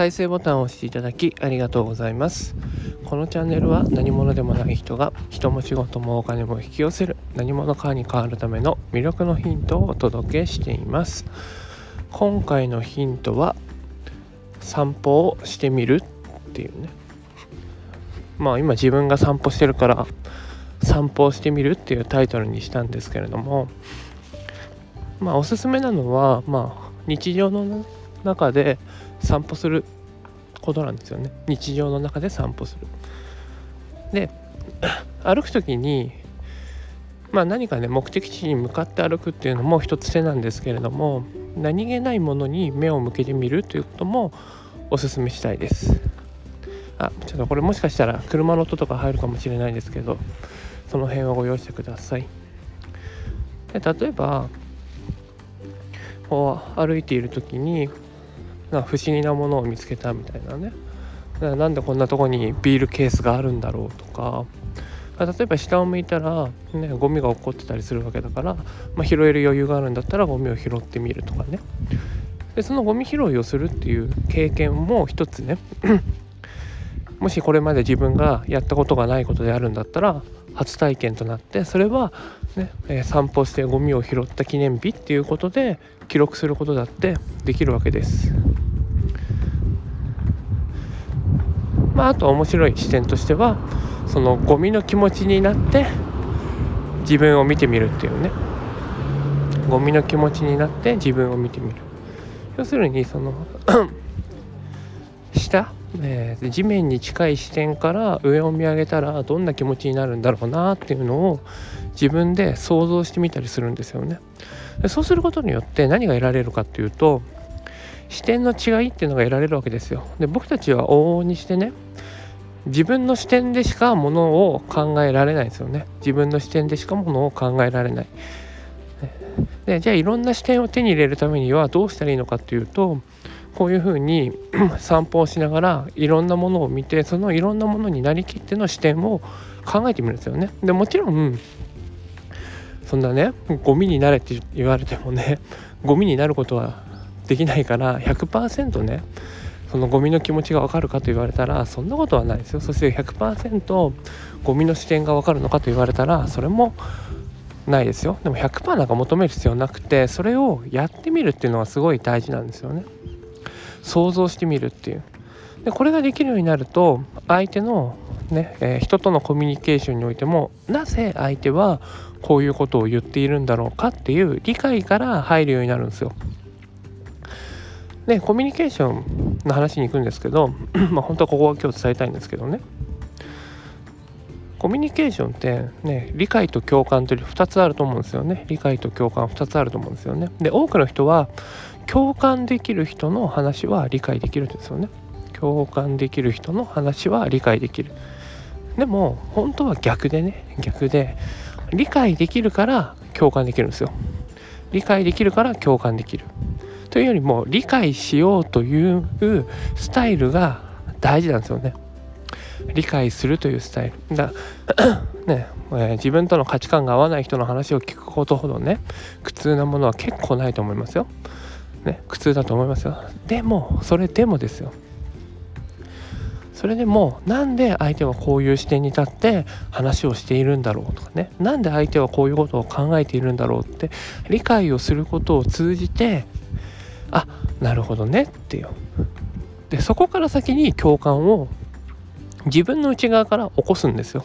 再生ボタンを押していただきありがとうございます。このチャンネルは何者でもない人が人も仕事もお金も引き寄せる何者かに変わるための魅力のヒントをお届けしています。今回のヒントは散歩をしてみるっていうね。まあ今自分が散歩してるから散歩をしてみるっていうタイトルにしたんですけれどもまあおすすめなのはまあ日常の中で散歩することなんですよね。日常の中で散歩する。で 歩く時にまあ何かね目的地に向かって歩くっていうのも一つ手なんですけれども何気ないものに目を向けてみるということもおすすめしたいです。あちょっとこれもしかしたら車の音とか入るかもしれないですけどその辺はご容赦ください。で例えばこう歩いている時にな不思議なものを見つけたみたいなね。なんでこんなとこにビールケースがあるんだろうとか。例えば下を向いたら、ね、ゴミが落っこってたりするわけだから、まあ、拾える余裕があるんだったらゴミを拾ってみるとかね。でそのゴミ拾いをするっていう経験も一つね。もしこれまで自分がやったことがないことであるんだったら初体験となってそれはね、え、散歩してゴミを拾った記念日っていうことで記録することだってできるわけです。まあ、あと面白い視点としてはそのゴミの気持ちになって自分を見てみるっていうねゴミの気持ちになって自分を見てみる要するにその、えー、地面に近い視点から上を見上げたらどんな気持ちになるんだろうなっていうのを自分で想像してみたりするんですよね。でそうすることによって何が得られるかっていうと視点の違いっていうのが得られるわけですよ。で僕たちは往々にしてね自分の視点でしかものを考えられないですよね。自分の視点でしかものを考えられない。でじゃあいろんな視点を手に入れるためにはどうしたらいいのかっていうとこういうふうに 散歩をしながらいろんなものを見てそのいろんなものになりきっての視点を考えてみるんですよね。でもちろんそんなねゴミになれって言われてもね ゴミになることはできないから100%ねそのゴミの気持ちが分かるかと言われたらそんなことはないですよ。そして100%ゴミの視点が分かるのかと言われたらそれもないですよ。でも100%なんか求める必要なくてそれをやってみるっていうのはすごい大事なんですよね。想像してみるっていう。でこれができるようになると相手のね、えー、人とのコミュニケーションにおいてもなぜ相手はこういうことを言っているんだろうかっていう理解から入るようになるんですよ。でコミュニケーションの話に行くんですけど まあ本当はここは今日伝えたいんですけどね。コミュニケーションってね理解と共感という2つあると思うんですよね。理解と共感2つあると思うんですよね。で多くの人は共感できる人の話は理解できるんですよね。共感できる人の話は理解できる。でも本当は逆でね。逆で理解できるから共感できるんですよ。理解できるから共感できる。というよりも理解しようというスタイルが大事なんですよね。理解するというスタイル。だ ね、えー、自分との価値観が合わない人の話を聞くことほどね苦痛なものは結構ないと思いますよ、ね、苦痛だと思いますよでもそれでもですよそれでもなんで相手はこういう視点に立って話をしているんだろうとかねなんで相手はこういうことを考えているんだろうって理解をすることを通じてあなるほどねっていうでそこから先に共感を自分の内側から起こすんですよ。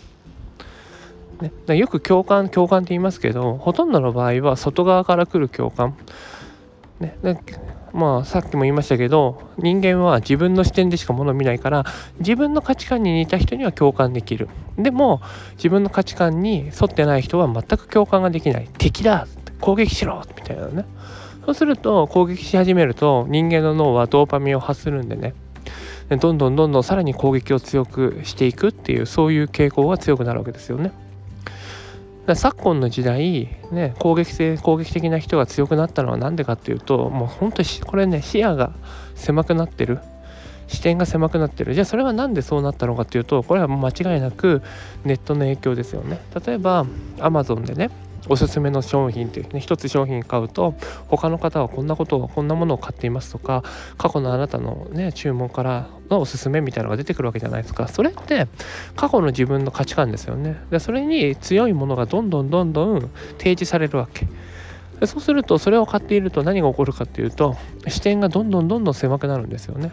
ね、よく共感共感って言いますけどほとんどの場合は外側から来る共感。ね、まあさっきも言いましたけど人間は自分の視点でしかものを見ないから自分の価値観に似た人には共感できる。でも自分の価値観に沿ってない人は全く共感ができない。敵だ攻撃しろみたいなね。そうすると攻撃し始めると人間の脳はドーパミンを発するんでね。どんどんどんどんさらに攻撃を強くしていくっていうそういう傾向が強くなるわけですよね。昨今の時代、ね、攻撃性攻撃的な人が強くなったのは何でかっていうともう本当にこれね視野が狭くなってる。視点が狭くなってる。じゃあそれは何でそうなったのかっていうとこれは間違いなくネットの影響ですよね。例えば Amazon でねおすすめの商品っていうね一つ商品買うと他の方はこんなことをこんなものを買っていますとか過去のあなたのね注文からのおすすめみたいなのが出てくるわけじゃないですか。それって過去の自分の価値観ですよね。でそれに強いものがどんどんどんどん提示されるわけ。でそうするとそれを買っていると何が起こるかっていうと視点がどんどんどんどん狭くなるんですよね。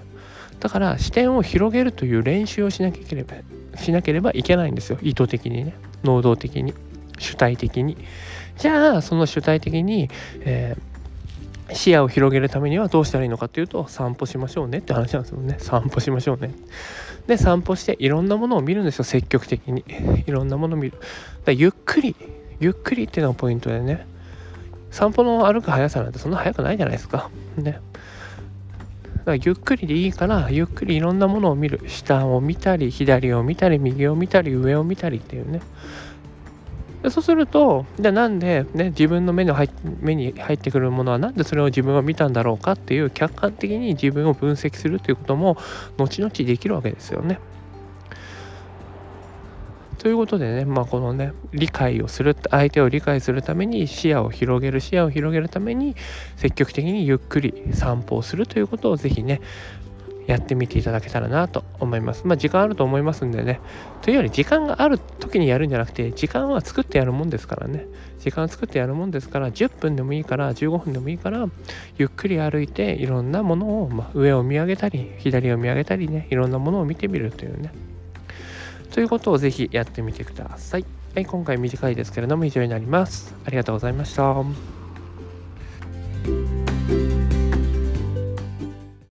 だから視点を広げるという練習をしなければしなければいけないんですよ。意図的にね。能動的に。主体的に。じゃあその主体的に、えー、視野を広げるためにはどうしたらいいのかっていうと散歩しましょうねって話なんですよね。散歩しましょうね。で散歩していろんなものを見るんですよ積極的に。いろんなものを見る。だゆっくりゆっくりっていうのがポイントでね。散歩の歩く速さなんてそんな速くないじゃないですか。ね。だからゆっくりでいいからゆっくりいろんなものを見る。下を見たり左を見たり右を見たり上を見たりっていうね。でそうするとじゃあなんで、ね、自分の目に入目に入ってくるものはなんでそれを自分は見たんだろうかっていう客観的に自分を分析するということも後々できるわけですよね。ということでね、まあ、このね理解をする相手を理解するために視野を広げる視野を広げるために積極的にゆっくり散歩をするということをぜひねやってみていただけたらなと思います。まあ時間あると思いますんでね。というより時間がある時にやるんじゃなくて時間は作ってやるもんですからね。時間作ってやるもんですから10分でもいいから15分でもいいからゆっくり歩いていろんなものを、まあ、上を見上げたり左を見上げたりねいろんなものを見てみるというね。ということをぜひやってみてください。はい、今回短いですけれども以上になります。ありがとうございました。